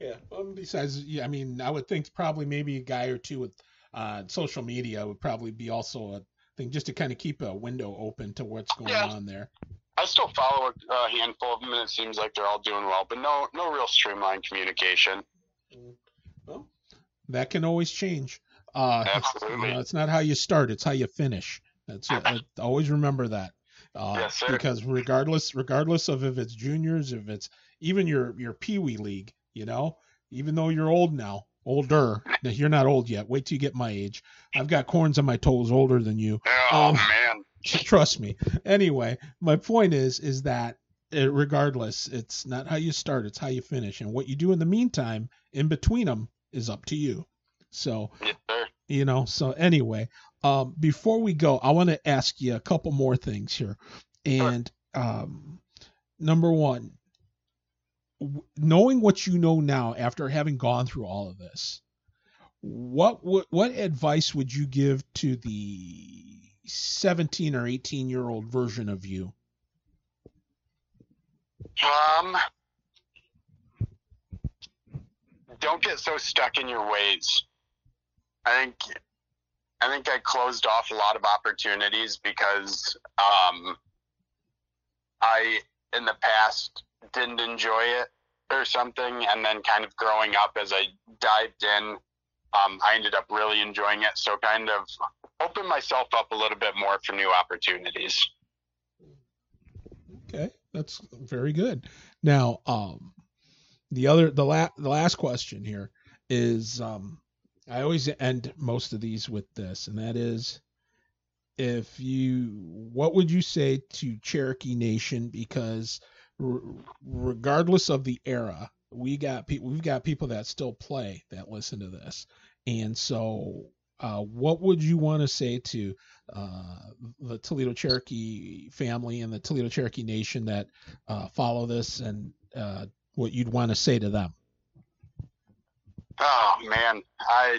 Yeah. Um, besides, yeah, I mean, I would think probably maybe a guy or two with uh, social media would probably be also a thing just to kind of keep a window open to what's going yeah. on there. I still follow a handful of them, and it seems like they're all doing well, but no, no real streamlined communication. Mm-hmm. Well, that can always change. Uh, Absolutely. You know, it's not how you start; it's how you finish. That's always remember that. Uh, yes, sir. Because regardless, regardless of if it's juniors, if it's even your your pee wee league, you know, even though you're old now, older, you're not old yet. Wait till you get my age. I've got corns on my toes, older than you. Oh um, man. Trust me. Anyway, my point is, is that it, uh, regardless, it's not how you start, it's how you finish, and what you do in the meantime, in between them, is up to you. So, you know. So anyway, um, before we go, I want to ask you a couple more things here. And um, number one, knowing what you know now after having gone through all of this, what what, what advice would you give to the 17 or 18 year old version of you? Um, don't get so stuck in your ways. I think I think I closed off a lot of opportunities because um, I, in the past, didn't enjoy it or something. And then, kind of growing up as I dived in, um, I ended up really enjoying it. So, kind of opened myself up a little bit more for new opportunities. Okay, that's very good. Now, um, the other, the last, the last question here is, um, I always end most of these with this, and that is if you what would you say to Cherokee Nation because r- regardless of the era, we got people we've got people that still play that listen to this. And so uh, what would you want to say to uh, the Toledo Cherokee family and the Toledo Cherokee Nation that uh, follow this and uh, what you'd want to say to them? Oh man, I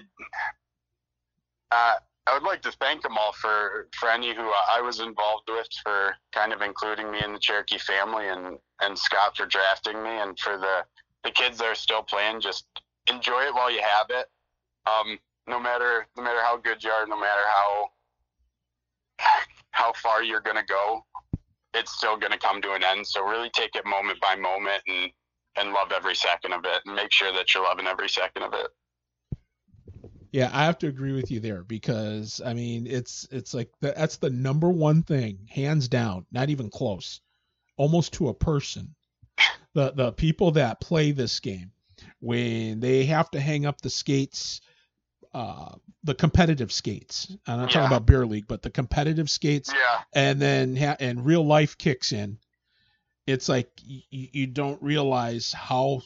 uh, I would like to thank them all for for any who I was involved with for kind of including me in the Cherokee family and and Scott for drafting me and for the the kids that are still playing. Just enjoy it while you have it. Um, no matter no matter how good you are, no matter how how far you're gonna go, it's still gonna come to an end. So really take it moment by moment and and love every second of it and make sure that you're loving every second of it. Yeah, I have to agree with you there because I mean it's it's like the, that's the number one thing, hands down, not even close, almost to a person. The the people that play this game when they have to hang up the skates, uh, the competitive skates. I'm not yeah. talking about beer league, but the competitive skates. Yeah. And then ha- and real life kicks in. It's like y- you don't realize how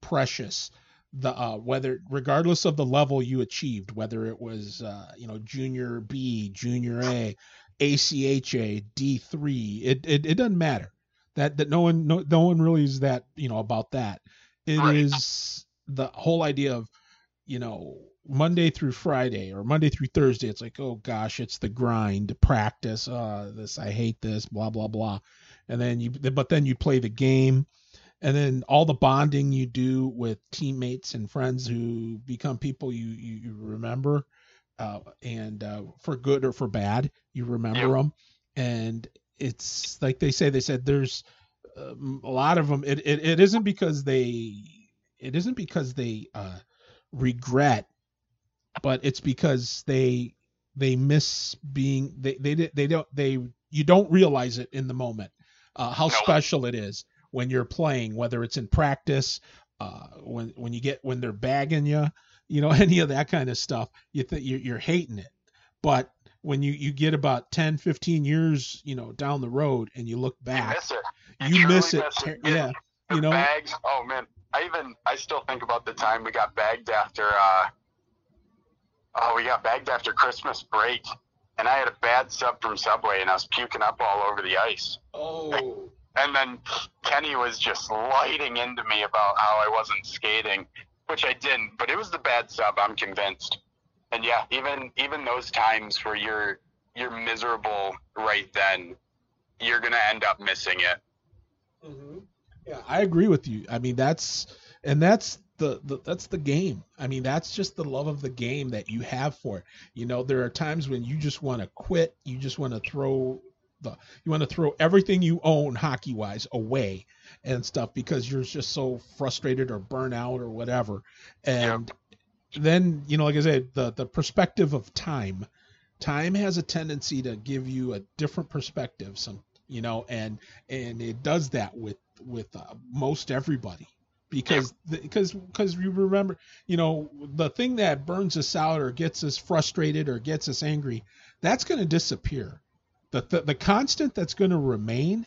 precious the uh, whether regardless of the level you achieved, whether it was uh, you know junior B, junior A, ACHA, D three, it, it it doesn't matter. That that no one no, no one really is that you know about that. It right. is the whole idea of you know Monday through Friday or Monday through Thursday. It's like oh gosh, it's the grind, practice. Uh, this I hate this, blah blah blah, and then you but then you play the game and then all the bonding you do with teammates and friends who become people you you, you remember uh, and uh, for good or for bad you remember yep. them and it's like they say they said there's um, a lot of them it, it, it isn't because they it isn't because they uh, regret but it's because they they miss being they they they don't they you don't realize it in the moment uh, how special it is when you're playing, whether it's in practice, uh, when when you get when they're bagging you, you know, any of that kind of stuff, you think you're, you're hating it. But when you you get about 10, 15 years, you know, down the road and you look back, you miss it. You, you miss, it. miss it. Yeah, the you know. Bags. Oh man, I even I still think about the time we got bagged after. uh Oh, we got bagged after Christmas break, and I had a bad sub from Subway, and I was puking up all over the ice. Oh and then Kenny was just lighting into me about how I wasn't skating, which I didn't, but it was the bad sub. I'm convinced. And yeah, even even those times where you're you're miserable right then, you're gonna end up missing it. Mm-hmm. Yeah, I agree with you. I mean, that's and that's the, the that's the game. I mean, that's just the love of the game that you have for it. You know, there are times when you just want to quit. You just want to throw the you want to throw everything you own hockey wise away and stuff because you're just so frustrated or burnt out or whatever. And yep. Then, you know, like I said, the the perspective of time. Time has a tendency to give you a different perspective some you know and and it does that with with uh, most everybody because because because you remember you know the thing that burns us out or gets us frustrated or gets us angry that's going to disappear the, the, the constant that's going to remain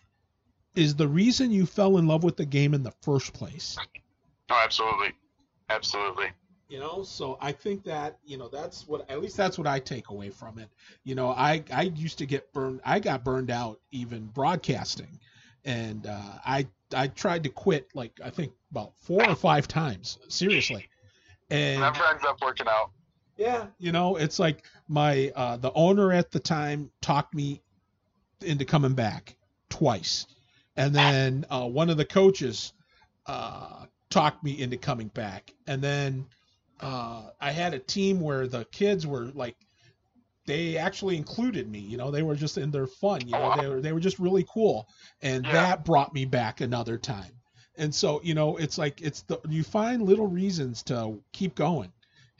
is the reason you fell in love with the game in the first place. Oh, absolutely, absolutely. You know, so I think that you know that's what at least that's what I take away from it. You know, I I used to get burned. I got burned out even broadcasting, and uh, I I tried to quit like I think about four or five times. Seriously, and never ends up working out. Yeah, you know, it's like my uh, the owner at the time talked me into coming back twice, and then uh, one of the coaches uh, talked me into coming back, and then uh, I had a team where the kids were like they actually included me. You know, they were just in their fun. You know, they were they were just really cool, and yeah. that brought me back another time. And so, you know, it's like it's the you find little reasons to keep going.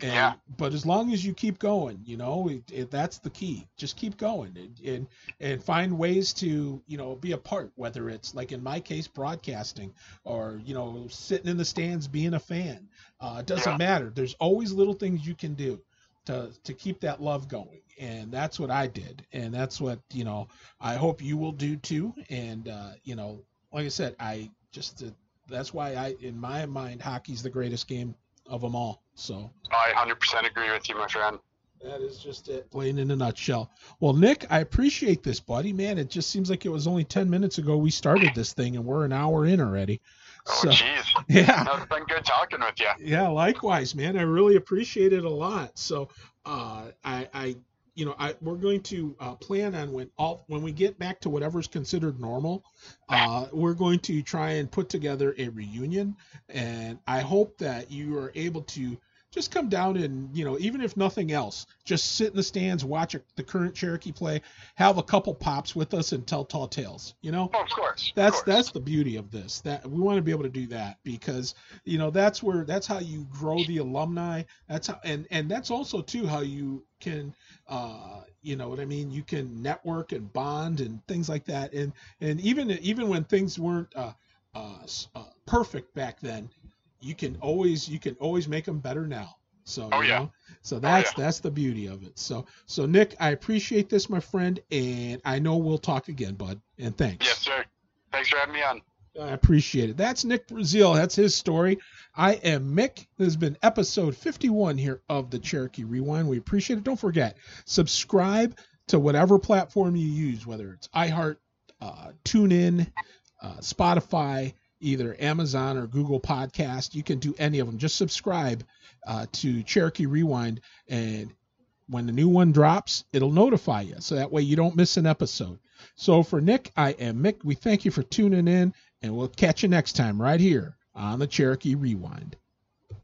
And, yeah. But as long as you keep going, you know, it, it, that's the key. Just keep going and, and and find ways to you know be a part. Whether it's like in my case, broadcasting, or you know, sitting in the stands being a fan. Uh, it doesn't yeah. matter. There's always little things you can do to to to keep that love going, and that's what I did, and that's what you know I hope you will do too. And uh, you know, like I said, I just uh, that's why I in my mind hockey's the greatest game of them all. So I 100% agree with you, my friend. That is just it, plain in a nutshell. Well, Nick, I appreciate this, buddy. Man, it just seems like it was only ten minutes ago we started this thing, and we're an hour in already. Oh, so, jeez. Yeah. It's been good talking with you. Yeah, likewise, man. I really appreciate it a lot. So, uh, I, I, you know, I we're going to uh, plan on when all when we get back to whatever's considered normal, uh, we're going to try and put together a reunion, and I hope that you are able to just come down and you know even if nothing else just sit in the stands watch a, the current cherokee play have a couple pops with us and tell tall tales you know? Oh, of course that's of course. that's the beauty of this that we want to be able to do that because you know that's where that's how you grow the alumni. That's how and and that's also too how you can uh you know what i mean you can network and bond and things like that and and even even when things weren't uh uh, uh perfect back then you can always you can always make them better now. So oh, yeah. Know? so that's oh, yeah. that's the beauty of it. So so Nick, I appreciate this, my friend, and I know we'll talk again, bud. And thanks. Yes, sir. Thanks for having me on. I appreciate it. That's Nick Brazeal. That's his story. I am Mick. This has been episode 51 here of the Cherokee Rewind. We appreciate it. Don't forget, subscribe to whatever platform you use, whether it's iHeart, uh, TuneIn, uh, Spotify, either Amazon or Google Podcast. You can do any of them. Just subscribe uh, to Cherokee Rewind, and when the new one drops, it'll notify you. So that way you don't miss an episode. So for Nick, I am Mick. We thank you for tuning in, and we'll catch you next time right here on the Cherokee Rewind.